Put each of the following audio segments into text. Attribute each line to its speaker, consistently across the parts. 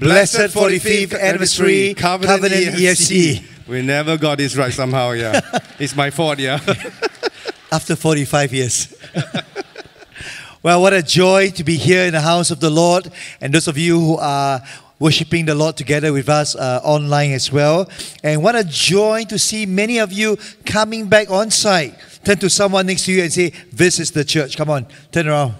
Speaker 1: Blessed 45th anniversary Covenant, EFC.
Speaker 2: We never got this right somehow, yeah. it's my fault, yeah.
Speaker 1: After 45 years. well, what a joy to be here in the house of the Lord. And those of you who are worshiping the Lord together with us uh, online as well. And what a joy to see many of you coming back on site. Turn to someone next to you and say, This is the church. Come on, turn around.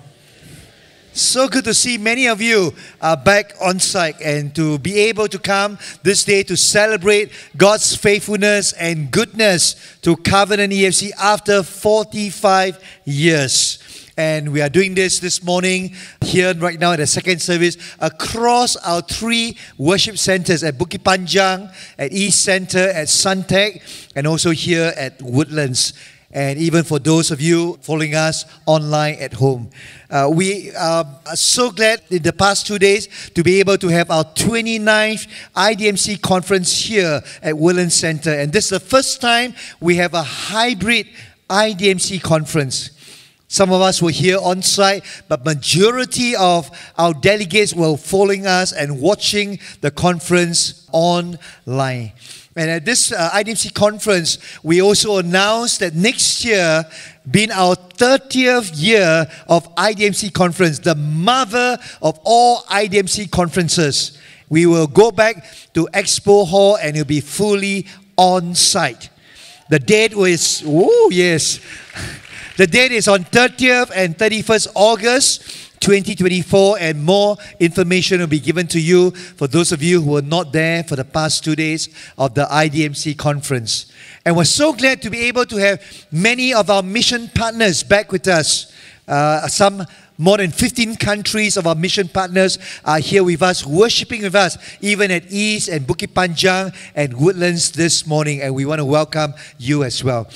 Speaker 1: So good to see many of you are back on site and to be able to come this day to celebrate God's faithfulness and goodness to Covenant EFC after 45 years. And we are doing this this morning here right now at the second service across our three worship centers at Bukit Panjang, at East Center, at Suntec, and also here at Woodlands and even for those of you following us online at home. Uh, we are so glad in the past two days to be able to have our 29th IDMC conference here at Woodlands Center. And this is the first time we have a hybrid IDMC conference. Some of us were here on site, but majority of our delegates were following us and watching the conference online. And at this uh, IDMC conference, we also announced that next year, being our 30th year of IDMC conference, the mother of all IDMC conferences, we will go back to Expo Hall and it'll be fully on site. The date was, oh yes, the date is on 30th and 31st August 2024, and more information will be given to you for those of you who were not there for the past two days of the IDMC conference. And we're so glad to be able to have many of our mission partners back with us. Uh, some more than 15 countries of our mission partners are here with us, worshiping with us, even at East and Bukit Panjang and Woodlands this morning. And we want to welcome you as well.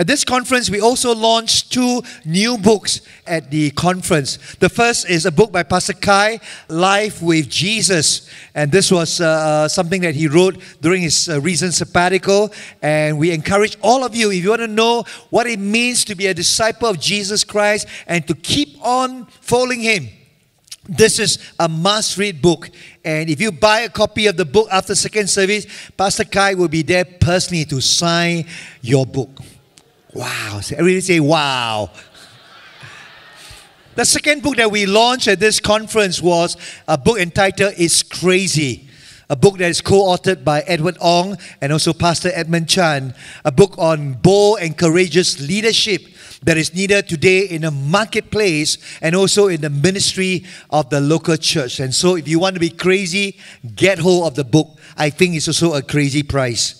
Speaker 1: At this conference, we also launched two new books at the conference. The first is a book by Pastor Kai, Life with Jesus. And this was uh, uh, something that he wrote during his uh, recent sabbatical. And we encourage all of you, if you want to know what it means to be a disciple of Jesus Christ and to keep on following him, this is a must read book. And if you buy a copy of the book after second service, Pastor Kai will be there personally to sign your book. Wow. Everybody say, wow. The second book that we launched at this conference was a book entitled It's Crazy. A book that is co authored by Edward Ong and also Pastor Edmund Chan. A book on bold and courageous leadership that is needed today in the marketplace and also in the ministry of the local church. And so, if you want to be crazy, get hold of the book. I think it's also a crazy price.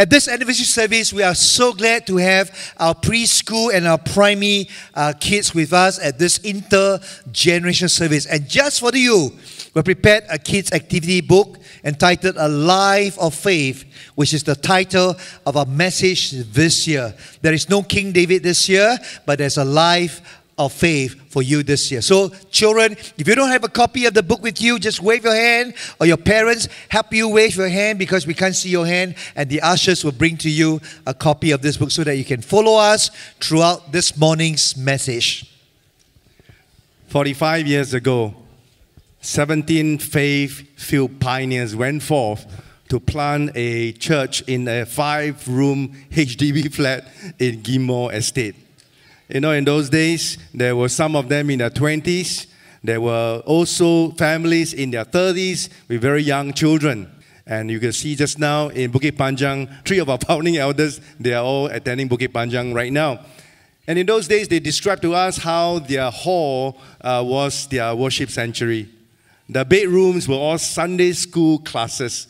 Speaker 1: At this anniversary service, we are so glad to have our preschool and our primary uh, kids with us at this intergenerational service. And just for you, we prepared a kids' activity book entitled A Life of Faith, which is the title of our message this year. There is no King David this year, but there's a life of faith for you this year. So, children, if you don't have a copy of the book with you, just wave your hand, or your parents help you wave your hand because we can't see your hand, and the ushers will bring to you a copy of this book so that you can follow us throughout this morning's message.
Speaker 2: 45 years ago, 17 faith filled pioneers went forth to plant a church in a five room HDB flat in Moh Estate. You know, in those days, there were some of them in their 20s. There were also families in their 30s with very young children. And you can see just now in Bukit Panjang, three of our founding elders, they are all attending Bukit Panjang right now. And in those days, they described to us how their hall uh, was their worship sanctuary. The bedrooms were all Sunday school classes.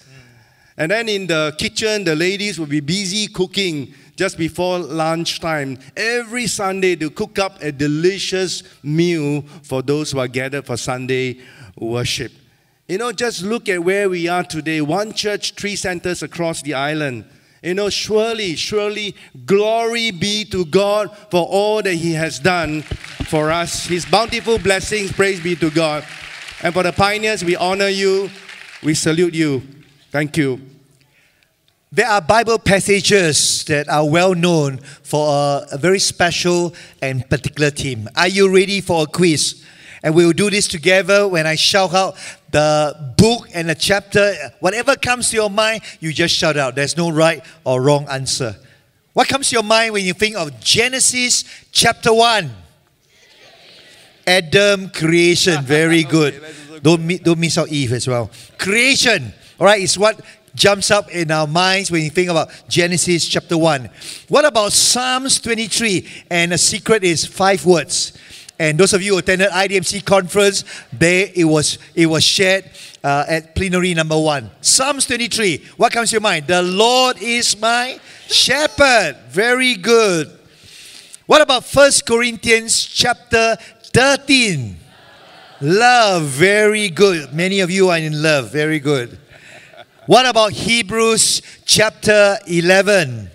Speaker 2: And then in the kitchen, the ladies would be busy cooking just before lunchtime, every Sunday to cook up a delicious meal for those who are gathered for Sunday worship. You know, just look at where we are today one church, three centers across the island. You know, surely, surely, glory be to God for all that He has done for us. His bountiful blessings, praise be to God. And for the pioneers, we honor you, we salute you. Thank you.
Speaker 1: There are Bible passages that are well known for a, a, very special and particular theme. Are you ready for a quiz? And we will do this together when I shout out the book and the chapter. Whatever comes to your mind, you just shout out. There's no right or wrong answer. What comes to your mind when you think of Genesis chapter 1? Adam creation. Very good. Don't, don't miss out Eve as well. Creation. All right, it's what jumps up in our minds when you think about Genesis chapter 1. What about Psalms 23? And the secret is five words. And those of you who attended IDMC conference, there it was it was shared uh, at plenary number one. Psalms 23. What comes to your mind? The Lord is my shepherd. Very good. What about First Corinthians chapter 13? Love. Very good. Many of you are in love. Very good. What about Hebrews chapter 11?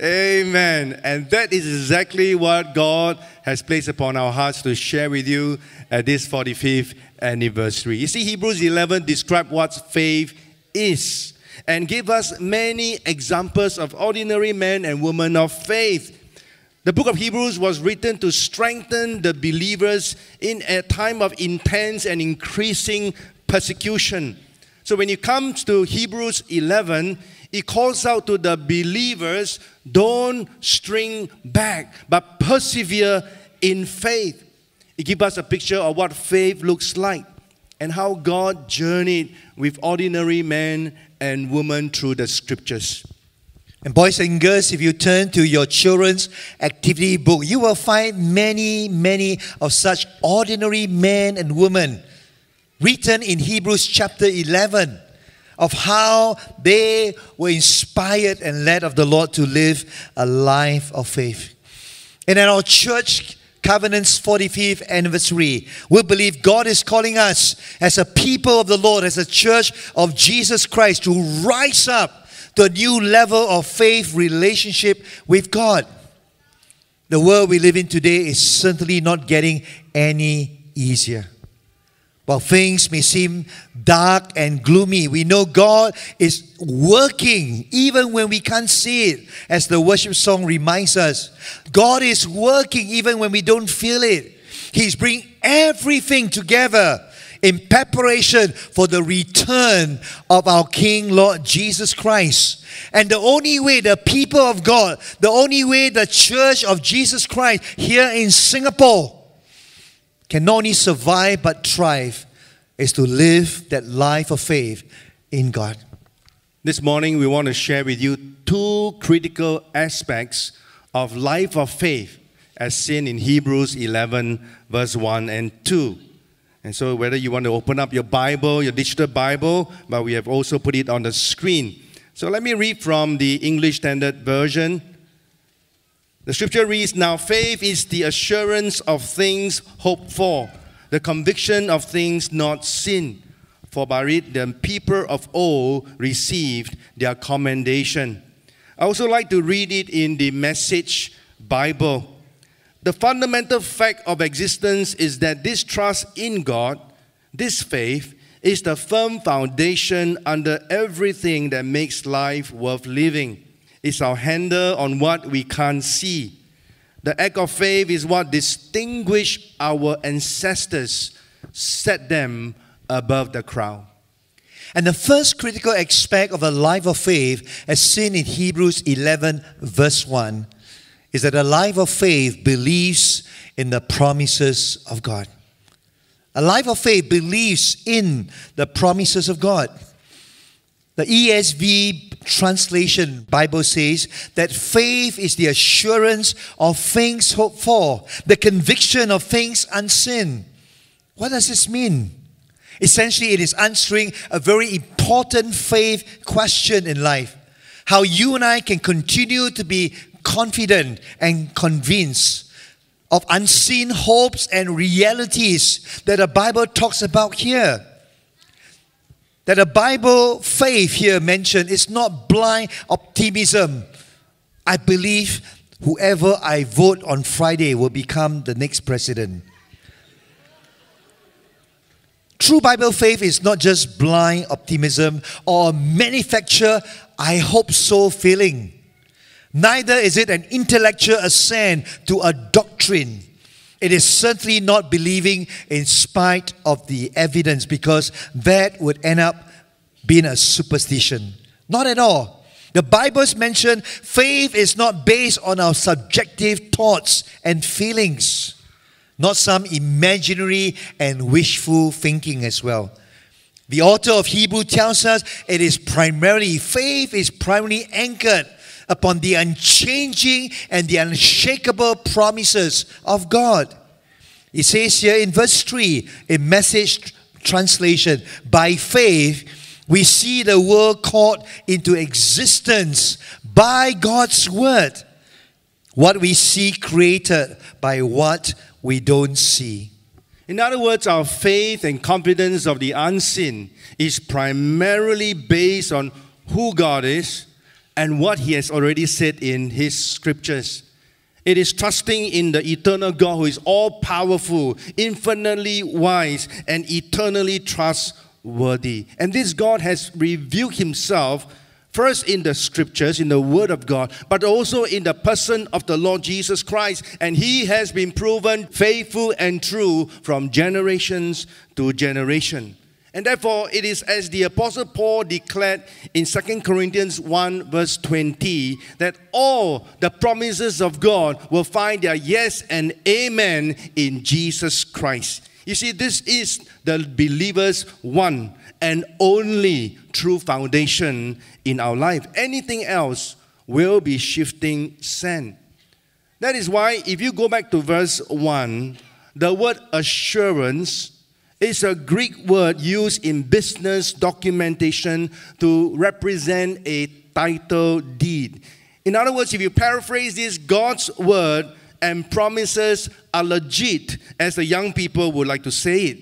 Speaker 2: Amen. And that is exactly what God has placed upon our hearts to share with you at this 45th anniversary. You see, Hebrews 11 describe what faith is and give us many examples of ordinary men and women of faith. The book of Hebrews was written to strengthen the believers in a time of intense and increasing persecution. So when it comes to Hebrews 11, it calls out to the believers don't string back, but persevere in faith. It gives us a picture of what faith looks like and how God journeyed with ordinary men and women through the scriptures.
Speaker 1: And boys and girls, if you turn to your children's activity book, you will find many, many of such ordinary men and women written in Hebrews chapter 11 of how they were inspired and led of the Lord to live a life of faith. And at our church, Covenant's 45th anniversary, we believe God is calling us as a people of the Lord, as a church of Jesus Christ, to rise up to a new level of faith relationship with God. The world we live in today is certainly not getting any easier. While things may seem dark and gloomy, we know God is working even when we can't see it, as the worship song reminds us. God is working even when we don't feel it. He's bringing everything together in preparation for the return of our King, Lord Jesus Christ. And the only way the people of God, the only way the church of Jesus Christ here in Singapore, can not only survive but thrive is to live that life of faith in God.
Speaker 2: This morning, we want to share with you two critical aspects of life of faith as seen in Hebrews 11, verse 1 and 2. And so, whether you want to open up your Bible, your digital Bible, but we have also put it on the screen. So, let me read from the English Standard Version. The scripture reads Now faith is the assurance of things hoped for, the conviction of things not seen. For by it the people of old received their commendation. I also like to read it in the Message Bible. The fundamental fact of existence is that this trust in God, this faith, is the firm foundation under everything that makes life worth living. It's our handle on what we can't see. The act of faith is what distinguished our ancestors, set them above the crowd.
Speaker 1: And the first critical aspect of a life of faith, as seen in Hebrews 11, verse 1, is that a life of faith believes in the promises of God. A life of faith believes in the promises of God. The ESV translation Bible says that faith is the assurance of things hoped for, the conviction of things unseen. What does this mean? Essentially, it is answering a very important faith question in life. How you and I can continue to be confident and convinced of unseen hopes and realities that the Bible talks about here. That the Bible faith here mentioned is not blind optimism. I believe whoever I vote on Friday will become the next president. True Bible faith is not just blind optimism or manufacture, I hope so feeling. Neither is it an intellectual assent to a doctrine. It is certainly not believing in spite of the evidence because that would end up being a superstition. Not at all. The Bible's mentioned faith is not based on our subjective thoughts and feelings not some imaginary and wishful thinking as well. The author of Hebrew tells us it is primarily, faith is primarily anchored upon the unchanging and the unshakable promises of God. It says here in verse 3, a message translation, by faith, we see the world called into existence by God's word. What we see created by what we don't see.
Speaker 2: In other words, our faith and confidence of the unseen is primarily based on who God is and what He has already said in His scriptures. It is trusting in the eternal God who is all powerful, infinitely wise, and eternally trustworthy. And this God has revealed Himself First in the scriptures, in the word of God, but also in the person of the Lord Jesus Christ. And he has been proven faithful and true from generations to generation. And therefore, it is as the Apostle Paul declared in 2 Corinthians 1, verse 20, that all the promises of God will find their yes and amen in Jesus Christ. You see, this is the believer's one and only true foundation in our life. Anything else will be shifting sand. That is why, if you go back to verse 1, the word assurance is a Greek word used in business documentation to represent a title deed. In other words, if you paraphrase this, God's word and promises are legit, as the young people would like to say it.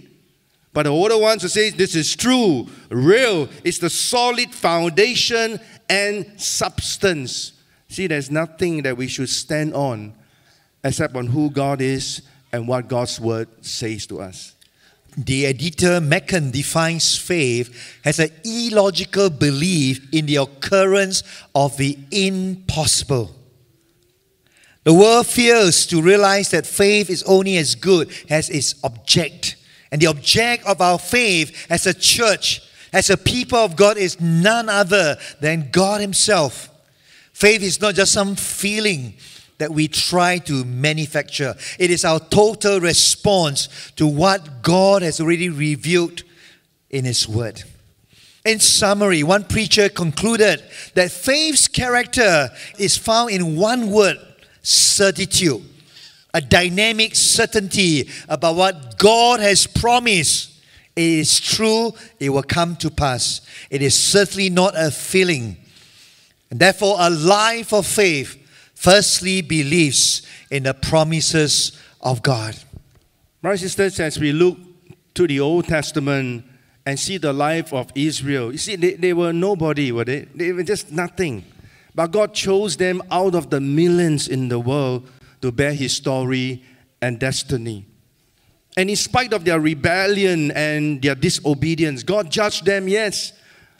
Speaker 2: But the older ones who say this is true, real, it's the solid foundation and substance. See, there's nothing that we should stand on except on who God is and what God's word says to us.
Speaker 1: The editor Mencken defines faith as an illogical belief in the occurrence of the impossible. The world fears to realize that faith is only as good as its object. And the object of our faith as a church, as a people of God, is none other than God Himself. Faith is not just some feeling that we try to manufacture, it is our total response to what God has already revealed in His Word. In summary, one preacher concluded that faith's character is found in one word certitude a dynamic certainty about what God has promised. It is true, it will come to pass. It is certainly not a feeling. And therefore, a life of faith firstly believes in the promises of God.
Speaker 2: And sisters, as we look to the Old Testament and see the life of Israel, you see, they, they were nobody, were they? They were just nothing. But God chose them out of the millions in the world to bear his story and destiny. And in spite of their rebellion and their disobedience, God judged them, yes,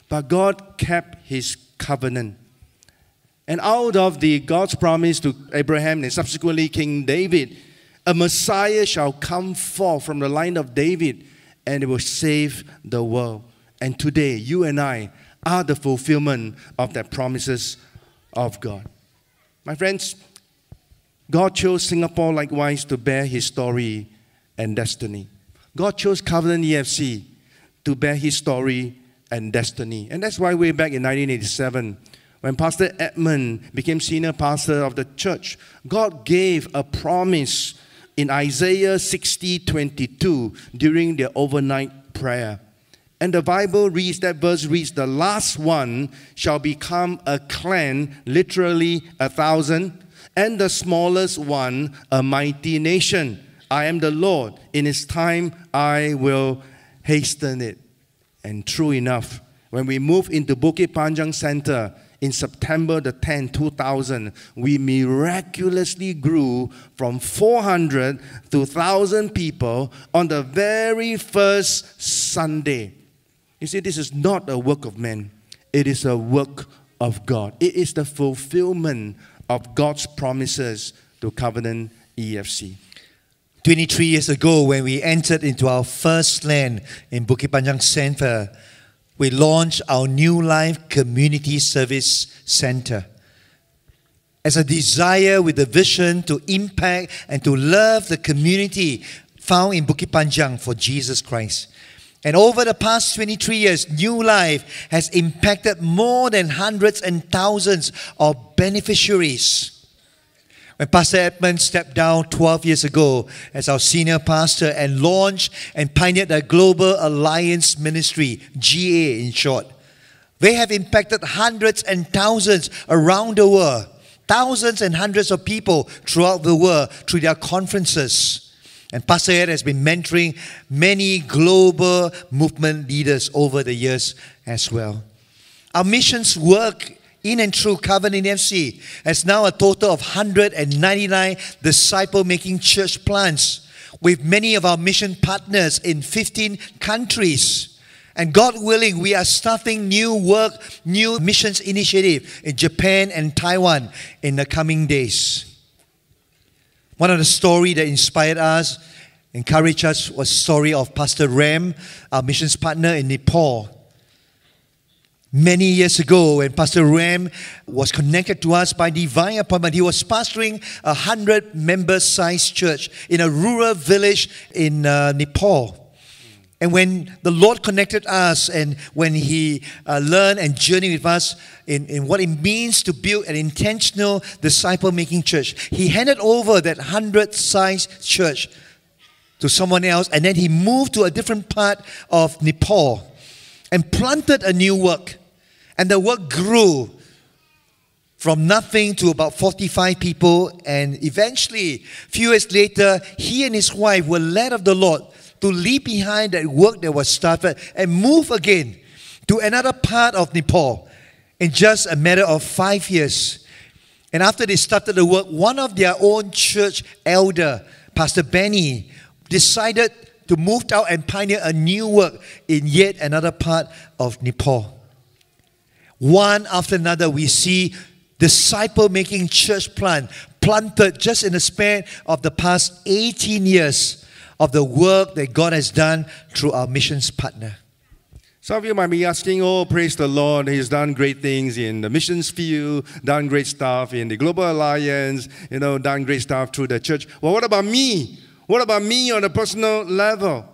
Speaker 2: but God kept his covenant. And out of the God's promise to Abraham and subsequently King David, a Messiah shall come forth from the line of David and it will save the world. And today, you and I are the fulfillment of the promises of God. My friends, God chose Singapore likewise to bear his story and destiny. God chose Covenant EFC to bear his story and destiny. And that's why way back in 1987, when Pastor Edmund became senior pastor of the church, God gave a promise in Isaiah 60 22 during their overnight prayer. And the Bible reads, that verse reads, the last one shall become a clan, literally a thousand, and the smallest one a mighty nation. I am the Lord. In his time I will hasten it. And true enough, when we moved into Bukit Panjang Center in September the 10th, 2000, we miraculously grew from 400 to 1,000 people on the very first Sunday. You see, this is not a work of man, it is a work of God. It is the fulfillment of God's promises to Covenant EFC.
Speaker 1: 23 years ago, when we entered into our first land in Bukit Panjang Center, we launched our New Life Community Service Center. As a desire with a vision to impact and to love the community found in Bukit Panjang for Jesus Christ. And over the past 23 years, New Life has impacted more than hundreds and thousands of beneficiaries. When Pastor Edmund stepped down 12 years ago as our senior pastor and launched and pioneered the Global Alliance Ministry, GA in short, they have impacted hundreds and thousands around the world, thousands and hundreds of people throughout the world through their conferences and Pastor Ed has been mentoring many global movement leaders over the years as well. Our missions work in and through Covenant FC has now a total of 199 disciple making church plants with many of our mission partners in 15 countries. And God willing, we are starting new work, new missions initiative in Japan and Taiwan in the coming days. One of the story that inspired us, encouraged us, was story of Pastor Ram, our missions partner in Nepal. Many years ago, when Pastor Ram was connected to us by divine appointment, he was pastoring a hundred member sized church in a rural village in uh, Nepal. And when the Lord connected us and when He uh, learned and journeyed with us in, in what it means to build an intentional disciple making church, He handed over that 100 size church to someone else. And then He moved to a different part of Nepal and planted a new work. And the work grew from nothing to about 45 people. And eventually, a few years later, he and his wife were led of the Lord to leave behind that work that was started and move again to another part of Nepal in just a matter of five years. And after they started the work, one of their own church elder, Pastor Benny, decided to move out and pioneer a new work in yet another part of Nepal. One after another, we see disciple making church plant planted just in the span of the past 18 years of the work that God has done through our missions partner.
Speaker 2: Some of you might be asking, oh, praise the Lord, He's done great things in the missions field, done great stuff in the Global Alliance, you know, done great stuff through the church. Well, what about me? What about me on a personal level?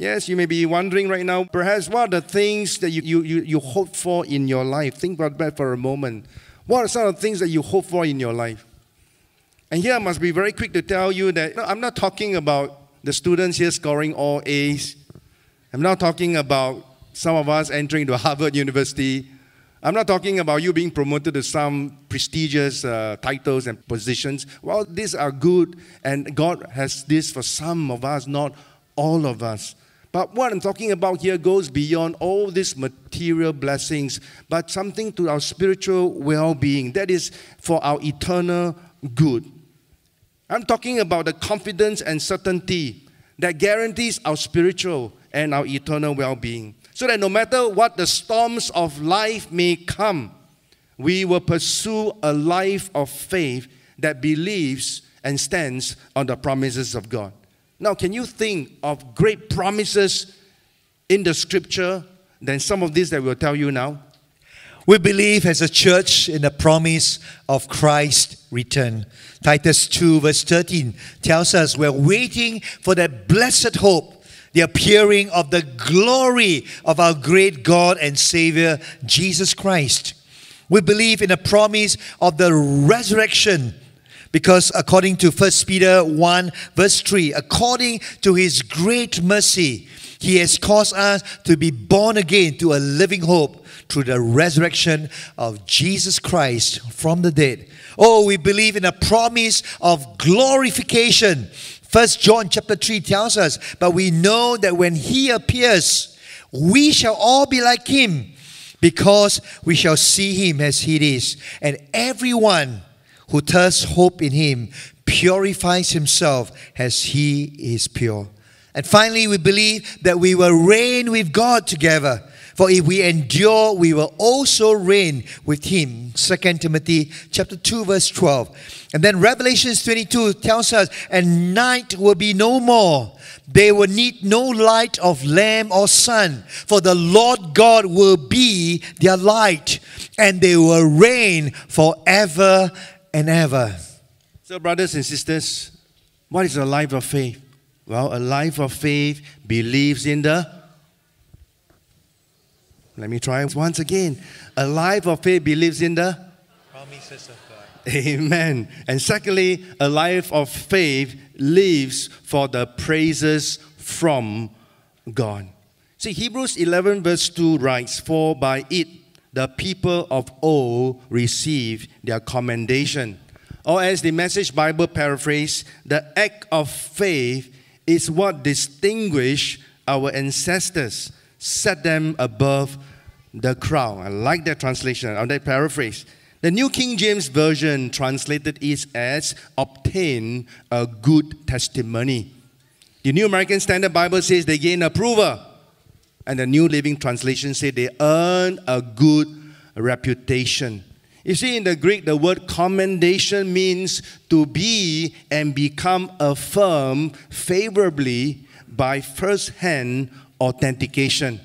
Speaker 2: Yes, you may be wondering right now, perhaps what are the things that you, you, you, you hope for in your life? Think about that for a moment. What are some of the things that you hope for in your life? And here I must be very quick to tell you that no, I'm not talking about the students here scoring all A's. I'm not talking about some of us entering to Harvard University. I'm not talking about you being promoted to some prestigious uh, titles and positions. Well, these are good, and God has this for some of us, not all of us. But what I'm talking about here goes beyond all these material blessings, but something to our spiritual well being. That is for our eternal good. I'm talking about the confidence and certainty that guarantees our spiritual and our eternal well being. So that no matter what the storms of life may come, we will pursue a life of faith that believes and stands on the promises of God. Now, can you think of great promises in the scripture than some of these that we'll tell you now?
Speaker 1: We believe as a church in the promise of Christ's return. Titus 2, verse 13 tells us we're waiting for that blessed hope, the appearing of the glory of our great God and Savior, Jesus Christ. We believe in the promise of the resurrection because according to 1 Peter 1, verse 3, according to his great mercy, he has caused us to be born again to a living hope through the resurrection of Jesus Christ from the dead. Oh, we believe in a promise of glorification. First John chapter 3 tells us, but we know that when he appears, We shall all be like him because we shall see him as he is. And everyone who thus hope in him purifies himself as he is pure. And finally, we believe that we will reign with God together. For if we endure, we will also reign with him. 2 Timothy chapter 2, verse 12. And then Revelations 22 tells us, and night will be no more. They will need no light of lamp or sun, for the Lord God will be their light, and they will reign forever and ever.
Speaker 2: So, brothers and sisters, what is a life of faith? Well, a life of faith believes in the. Let me try once again. A life of faith believes in the.
Speaker 1: Promises of God.
Speaker 2: Amen. And secondly, a life of faith lives for the praises from God. See, Hebrews 11, verse 2 writes, For by it the people of old received their commendation. Or as the Message Bible paraphrase, the act of faith is what distinguished our ancestors, set them above the crowd. I like that translation, or that paraphrase. The New King James Version translated it as obtain a good testimony. The New American Standard Bible says they gain approval. And the New Living Translation say they earn a good reputation. You see, in the Greek, the word commendation means to be and become affirmed favorably by first hand authentication.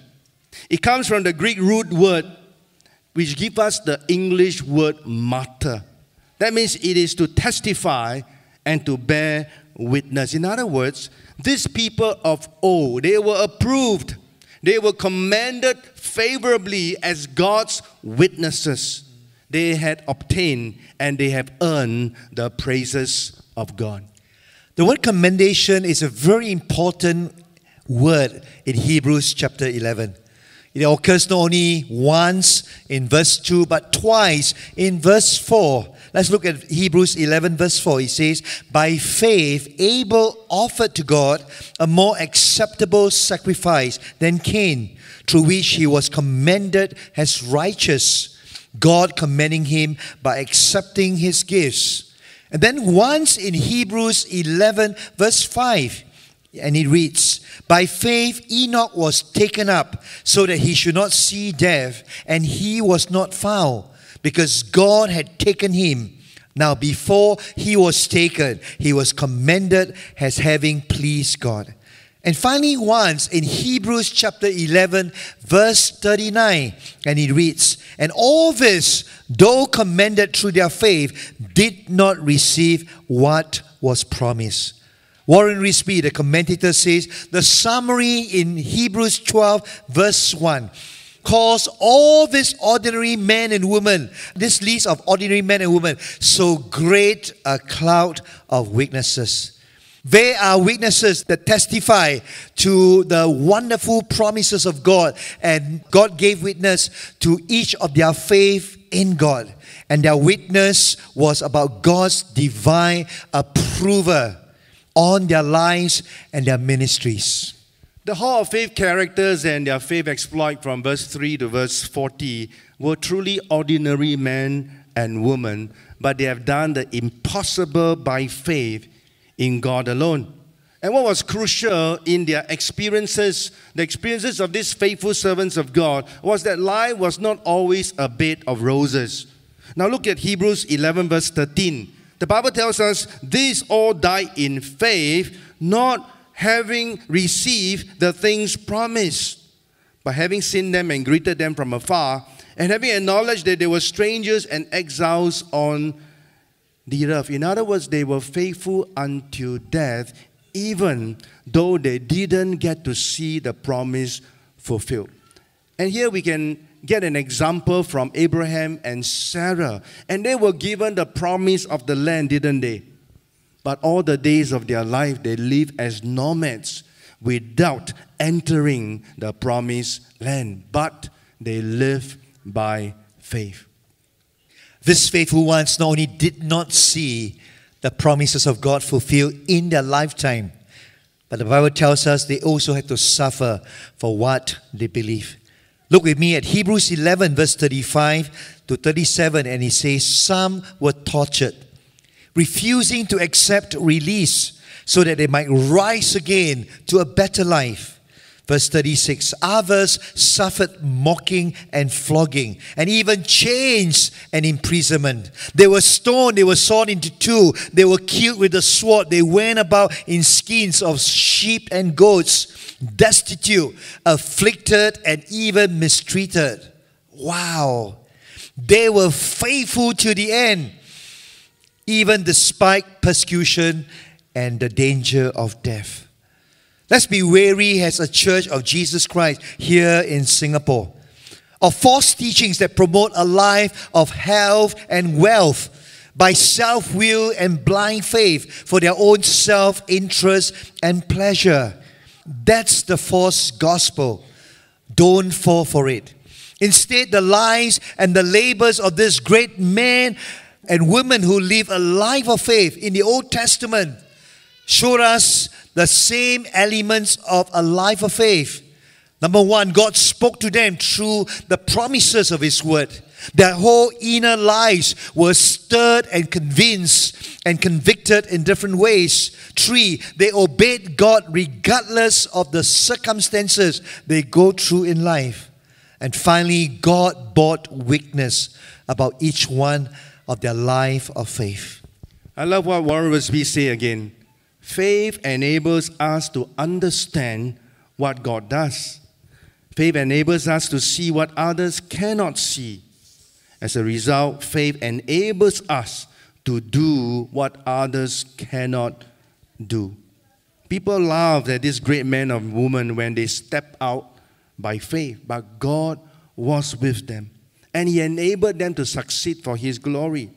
Speaker 2: It comes from the Greek root word, which gives us the English word martyr. That means it is to testify and to bear witness. In other words, these people of old, they were approved, they were commended favorably as God's witnesses they had obtained and they have earned the praises of God.
Speaker 1: The word commendation is a very important word in Hebrews chapter 11. It occurs not only once in verse 2, but twice in verse 4. Let's look at Hebrews 11, verse 4. It says, By faith, Abel offered to God a more acceptable sacrifice than Cain, through which he was commended as righteous. God commending him by accepting his gifts. And then once in Hebrews 11, verse 5, and it reads, By faith Enoch was taken up so that he should not see death, and he was not found, because God had taken him. Now, before he was taken, he was commended as having pleased God. And finally, once in Hebrews chapter 11, verse 39, and it reads, And all this, though commended through their faith, did not receive what was promised. Warren Wiersbe, the commentator, says the summary in Hebrews 12, verse 1 calls all these ordinary men and women, this list of ordinary men and women, so great a cloud of witnesses. They are witnesses that testify to the wonderful promises of God. And God gave witness to each of their faith in God. And their witness was about God's divine approval on their lives and their ministries.
Speaker 2: The Hall of Faith characters and their faith exploit from verse 3 to verse 40 were truly ordinary men and women, but they have done the impossible by faith in God alone. And what was crucial in their experiences, the experiences of these faithful servants of God, was that life was not always a bed of roses. Now look at Hebrews 11, verse 13. The Bible tells us, These all died in faith, not having received the things promised, but having seen them and greeted them from afar, and having acknowledged that they were strangers and exiles on the earth. In other words, they were faithful until death, even though they didn't get to see the promise fulfilled. And here we can get an example from Abraham and Sarah. And they were given the promise of the land, didn't they? But all the days of their life, they lived as nomads without entering the promised land. But they lived by faith.
Speaker 1: These faithful ones not only did not see the promises of God fulfilled in their lifetime, But the Bible tells us they also had to suffer for what they believe. Look with me at Hebrews 11, verse 35 to 37, and he says, Some were tortured, refusing to accept release so that they might rise again to a better life. Verse 36 Others suffered mocking and flogging, and even chains and imprisonment. They were stoned, they were sawn into two, they were killed with a sword, they went about in skins of sheep and goats, destitute, afflicted, and even mistreated. Wow. They were faithful to the end, even despite persecution and the danger of death. Let's be wary as a church of Jesus Christ here in Singapore of false teachings that promote a life of health and wealth by self will and blind faith for their own self interest and pleasure. That's the false gospel. Don't fall for it. Instead, the lives and the labors of this great men and women who live a life of faith in the Old Testament showed us the same elements of a life of faith. Number one, God spoke to them through the promises of His word. Their whole inner lives were stirred and convinced and convicted in different ways. Three, they obeyed God regardless of the circumstances they go through in life. And finally, God brought witness about each one of their life of faith.
Speaker 2: I love what Warren Wiersbe say again. Faith enables us to understand what God does. Faith enables us to see what others cannot see. As a result, faith enables us to do what others cannot do. People laughed at this great man or woman when they stepped out by faith, but God was with them and He enabled them to succeed for His glory.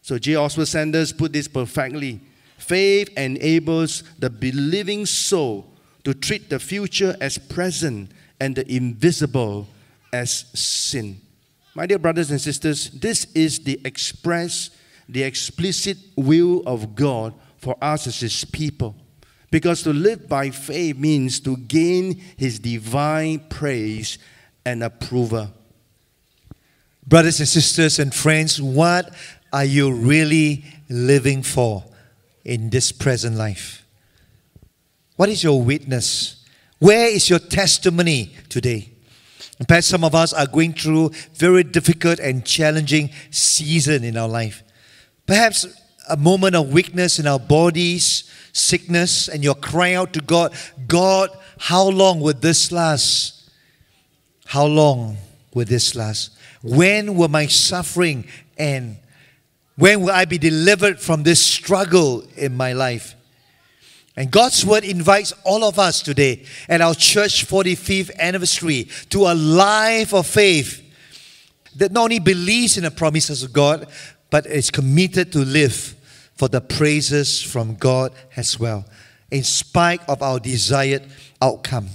Speaker 2: So J. Oswald Sanders put this perfectly. Faith enables the believing soul to treat the future as present and the invisible as sin. My dear brothers and sisters, this is the express, the explicit will of God for us as His people. Because to live by faith means to gain His divine praise and approval.
Speaker 1: Brothers and sisters and friends, what are you really living for? in this present life? What is your witness? Where is your testimony today? Perhaps some of us are going through very difficult and challenging season in our life. Perhaps a moment of weakness in our bodies, sickness, and you're crying out to God, God, how long will this last? How long will this last? When will my suffering end? When will I be delivered from this struggle in my life? And God's word invites all of us today at our church 45th anniversary to a life of faith that not only believes in the promises of God, but is committed to live for the praises from God as well, in spite of our desired outcome.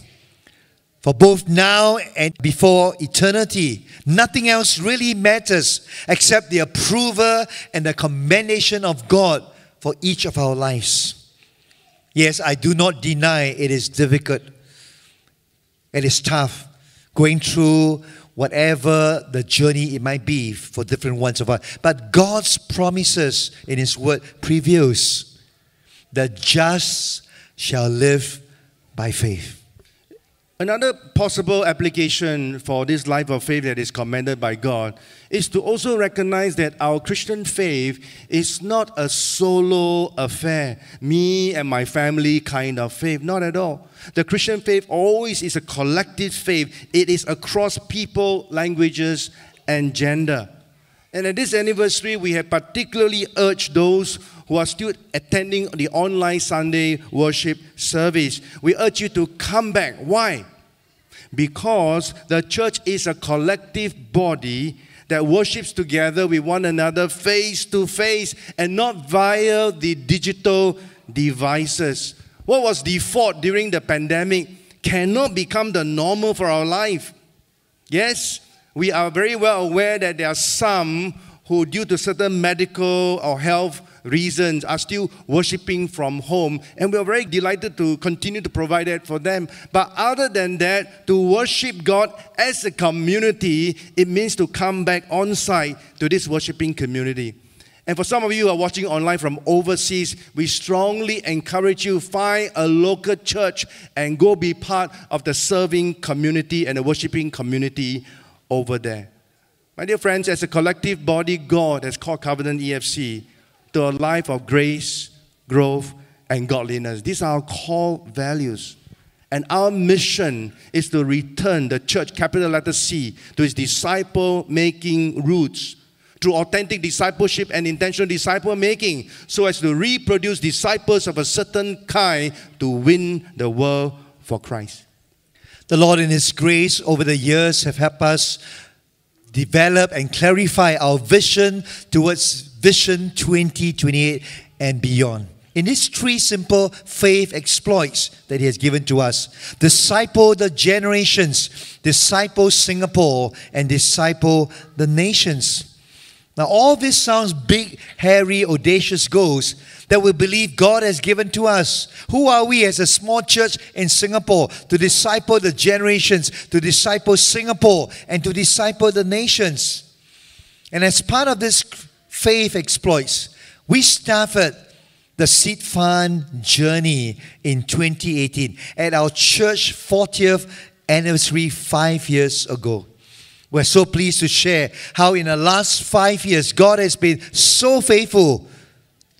Speaker 1: For both now and before eternity, nothing else really matters except the approval and the commendation of God for each of our lives. Yes, I do not deny it is difficult. It is tough going through whatever the journey it might be for different ones of us. But God's promises in His Word prevails. The just shall live by faith.
Speaker 2: Another possible application for this life of faith that is commended by God is to also recognize that our Christian faith is not a solo affair, me and my family kind of faith. Not at all. The Christian faith always is a collective faith, it is across people, languages, and gender. And at this anniversary, we have particularly urged those who are still attending the online Sunday worship service. We urge you to come back. Why? Because the church is a collective body that worships together with one another face to face and not via the digital devices. What was default during the pandemic cannot become the normal for our life. Yes, we are very well aware that there are some who, due to certain medical or health reasons, are still worshiping from home. And we're very delighted to continue to provide that for them. But other than that, to worship God as a community, it means to come back on site to this worshiping community. And for some of you who are watching online from overseas, we strongly encourage you find a local church and go be part of the serving community and the worshiping community over there. My dear friends, as a collective body, God has called Covenant EFC to a life of grace, growth, and godliness. These are our core values. And our mission is to return the church, capital letter C, to its disciple making roots through authentic discipleship and intentional disciple making so as to reproduce disciples of a certain kind to win the world for Christ.
Speaker 1: The Lord, in His grace over the years, have helped us develop and clarify our vision towards Vision 2028 and beyond. In these three simple faith exploits that He has given to us disciple the generations, disciple Singapore, and disciple the nations. Now, all this sounds big, hairy, audacious goals that we believe God has given to us. Who are we as a small church in Singapore to disciple the generations, to disciple Singapore, and to disciple the nations? And as part of this faith exploits, we started the Seed Fund journey in 2018 at our church 40th anniversary five years ago. We're so pleased to share how, in the last five years, God has been so faithful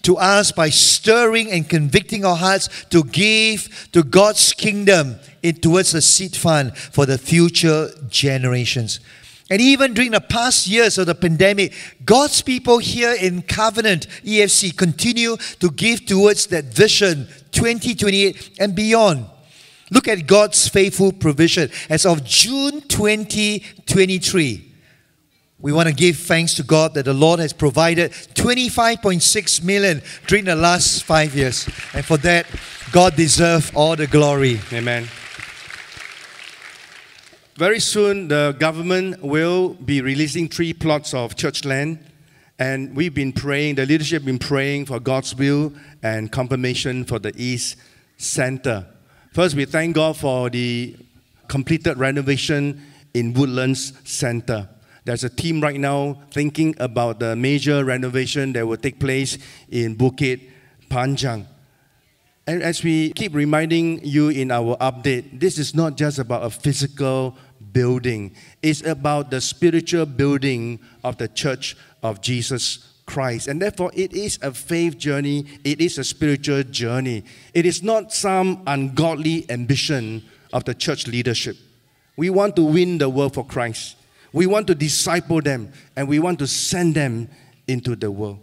Speaker 1: to us by stirring and convicting our hearts to give to God's kingdom in, towards the seed fund for the future generations. And even during the past years of the pandemic, God's people here in Covenant EFC continue to give towards that vision 2028 and beyond. Look at God's faithful provision. As of June 2023, we want to give thanks to God that the Lord has provided 25.6 million during the last five years. And for that, God deserves all the glory.
Speaker 2: Amen. Very soon, the government will be releasing three plots of church land. And we've been praying, the leadership been praying for God's will and confirmation for the East Center. First, we thank God for the completed renovation in Woodlands Center. There's a team right now thinking about the major renovation that will take place in Bukit Panjang. And as we keep reminding you in our update, this is not just about a physical building, it's about the spiritual building of the church of Jesus Christ. And therefore, it is a faith journey, it is a spiritual journey. It is not some ungodly ambition of the church leadership. We want to win the world for Christ. We want to disciple them and we want to send them into the world.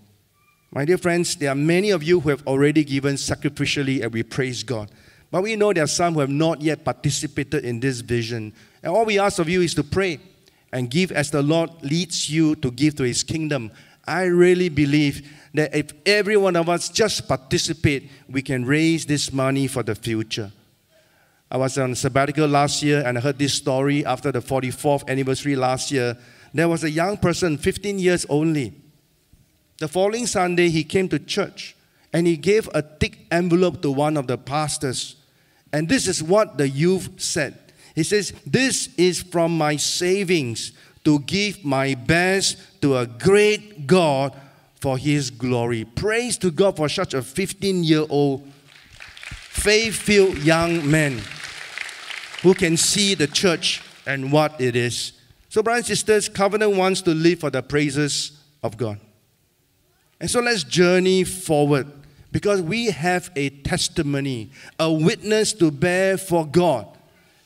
Speaker 2: My dear friends, there are many of you who have already given sacrificially and we praise God. But we know there are some who have not yet participated in this vision. And all we ask of you is to pray and give as the Lord leads you to give to His kingdom I really believe that if every one of us just participate, we can raise this money for the future. I was on sabbatical last year and I heard this story after the 44th anniversary last year. There was a young person, 15 years only. The following Sunday, he came to church and he gave a thick envelope to one of the pastors. And this is what the youth said. He says, This is from my savings to give my best to a great God for His glory. Praise to God for such a 15 year old, faith filled young man who can see the church and what it is. So, brothers and sisters, Covenant wants to live for the praises of God. And so let's journey forward because we have a testimony, a witness to bear for God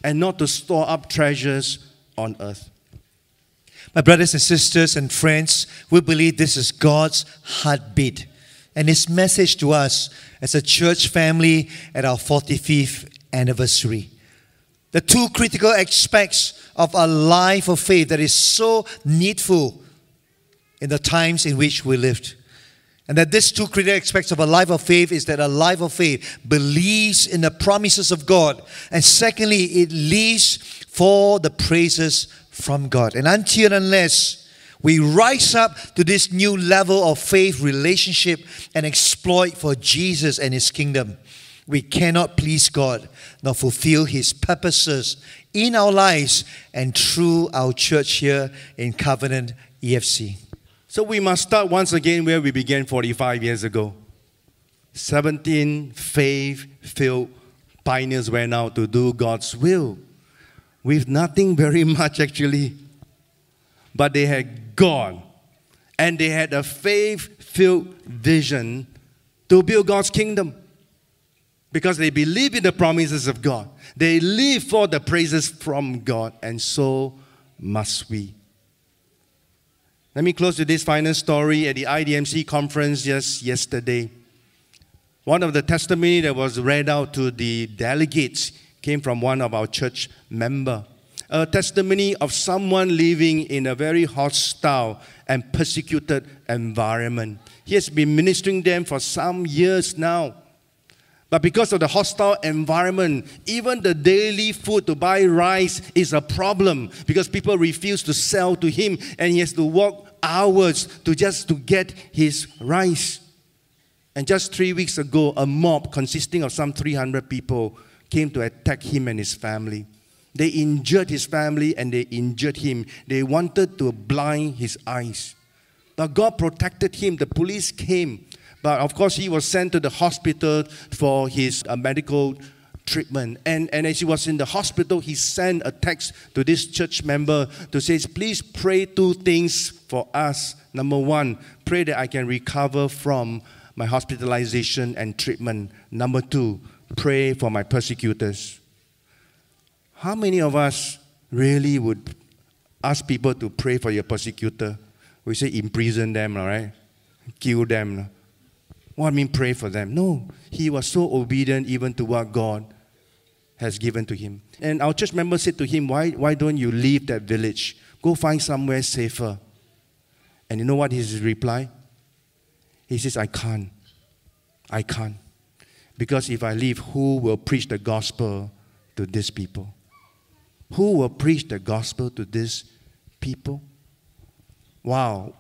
Speaker 2: and not to store up treasures on earth.
Speaker 1: My brothers and sisters and friends, we believe this is God's heartbeat and His message to us as a church family at our 45th anniversary. The two critical aspects of a life of faith that is so needful in the times in which we lived. And that these two critical aspects of a life of faith is that a life of faith believes in the promises of God. And secondly, it lives for the praises from God. And until and unless We rise up to this new level of faith relationship and exploit for Jesus and His kingdom. We cannot please God nor fulfill His purposes in our lives and through our church here in Covenant EFC.
Speaker 2: So we must start once again where we began 45 years ago. 17 faith filled pioneers went out to do God's will with nothing very much actually. But they had God and they had a faith filled vision to build God's kingdom because they believe in the promises of God. They live for the praises from God, and so must we. Let me close with this final story at the IDMC conference just yesterday. One of the testimony that was read out to the delegates came from one of our church member. A testimony of someone living in a very hostile and persecuted environment. He has been ministering them for some years now. But because of the hostile environment, even the daily food to buy rice is a problem because people refuse to sell to him and he has to walk hours to just to get his rice. And just three weeks ago, a mob consisting of some 300 people came to attack him and his family. They injured his family and they injured him. They wanted to blind his eyes. But God protected him. The police came. But of course, he was sent to the hospital for his uh, medical treatment. And, and as he was in the hospital, he sent a text to this church member to say, please pray two things for us. Number one, pray that I can recover from my hospitalization and treatment. Number two, pray for my persecutors. How many of us really would ask people to pray for your persecutor? We say imprison them, all right? Kill them. What I mean pray for them? No, he was so obedient even to what God has given to him. And our church member said to him, Why, why don't you leave that village? Go find somewhere safer. And you know what his reply? He says, I can't. I can't. Because if I leave, who will preach the gospel to these people? Who will preach the gospel to these people? Wow.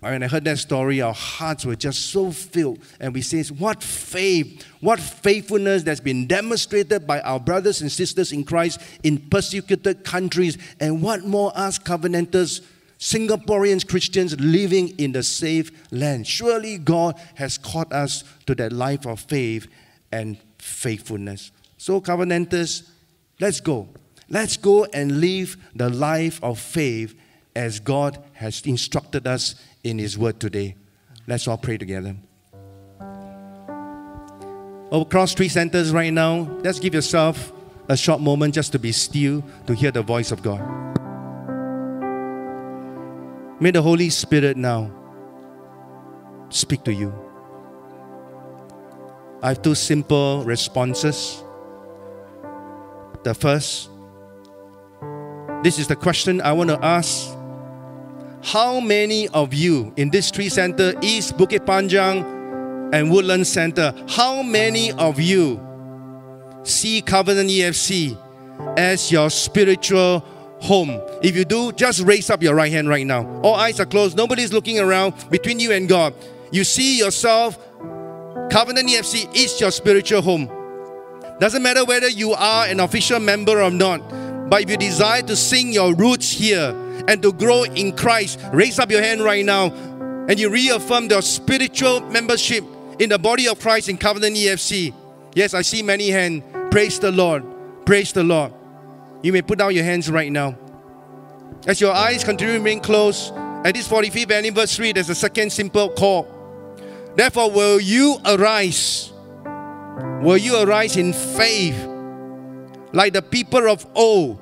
Speaker 2: When I heard that story, our hearts were just so filled. And we say, What faith, what faithfulness that's been demonstrated by our brothers and sisters in Christ in persecuted countries. And what more us covenanters, Singaporeans, Christians living in the safe land. Surely God has called us to that life of faith and faithfulness. So, covenanters, let's go. Let's go and live the life of faith as God has instructed us in His Word today. Let's all pray together. Across three centers right now, let's give yourself a short moment just to be still to hear the voice of God. May the Holy Spirit now speak to you. I have two simple responses. The first, this is the question I want to ask. How many of you in this tree center, East Bukit Panjang and Woodland Center, how many of you see Covenant EFC as your spiritual home? If you do, just raise up your right hand right now. All eyes are closed, nobody's looking around between you and God. You see yourself, Covenant EFC is your spiritual home. Doesn't matter whether you are an official member or not, but if you desire to sing your roots here and to grow in Christ, raise up your hand right now and you reaffirm your spiritual membership in the body of Christ in Covenant EFC. Yes, I see many hands. Praise the Lord. Praise the Lord. You may put down your hands right now. As your eyes continue to remain closed, at this 45th anniversary, there's a second simple call. Therefore, will you arise? Will you arise in faith like the people of old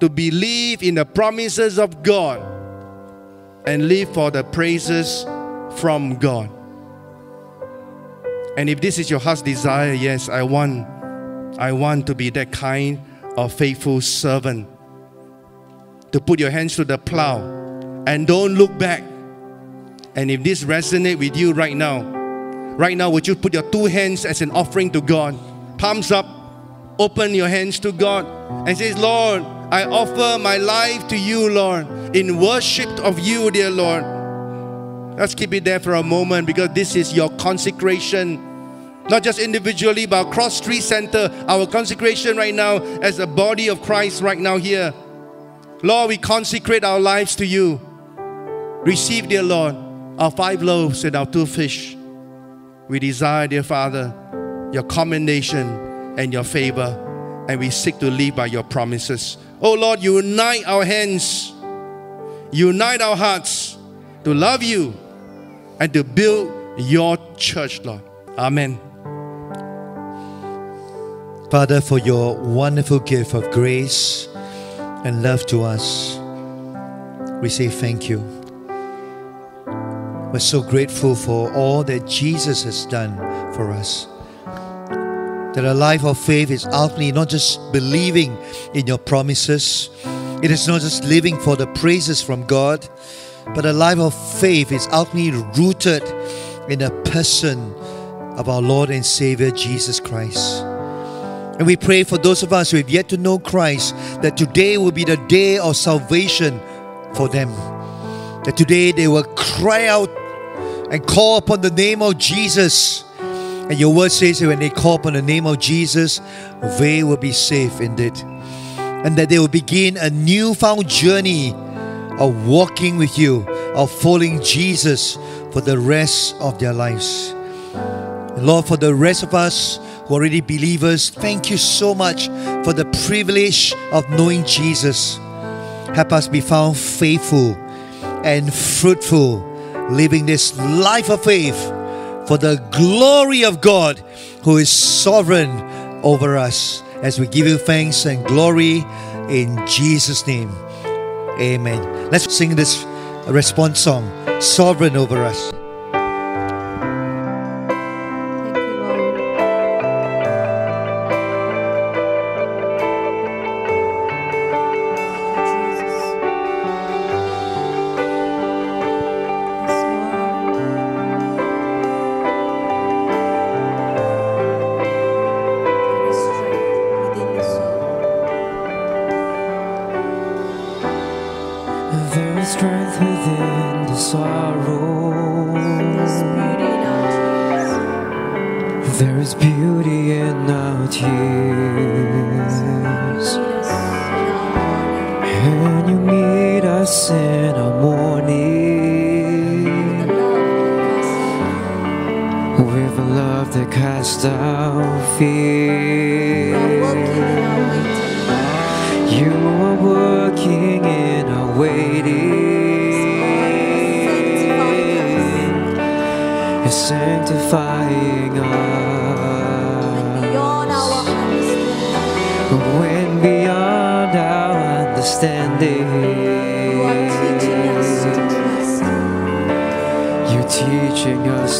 Speaker 2: to believe in the promises of God and live for the praises from God? And if this is your heart's desire, yes, I want I want to be that kind of faithful servant. To put your hands to the plow and don't look back. And if this resonate with you right now, right now, would you put your two hands as an offering to God? Palms up, open your hands to God and says, Lord, I offer my life to you, Lord, in worship of you, dear Lord. Let's keep it there for a moment because this is your consecration. Not just individually, but across Street Center, our consecration right now as the body of Christ right now here. Lord, we consecrate our lives to you. Receive, dear Lord, our five loaves and our two fish. We desire, dear Father, your commendation and your favor, and we seek to live by your promises. Oh Lord, unite our hands, unite our hearts to love you and to build your church, Lord. Amen.
Speaker 1: Father, for your wonderful gift of grace and love to us, we say thank you. We're so grateful for all that Jesus has done for us. That a life of faith is ultimately not just believing in your promises, it is not just living for the praises from God, but a life of faith is ultimately rooted in the person of our Lord and Savior Jesus Christ. And we pray for those of us who have yet to know Christ that today will be the day of salvation for them. That today they will cry out and call upon the name of Jesus. And your word says that when they call upon the name of Jesus, they will be safe indeed. And that they will begin a newfound journey of walking with you, of following Jesus for the rest of their lives. And Lord, for the rest of us who are already believers, thank you so much for the privilege of knowing Jesus. Help us be found faithful and fruitful, living this life of faith for the glory of God who is sovereign over us. As we give you thanks and glory in Jesus' name. Amen. Let's sing this response song, Sovereign Over Us.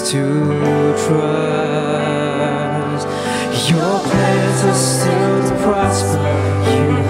Speaker 3: To trust.
Speaker 4: Your plans are still to prosper. You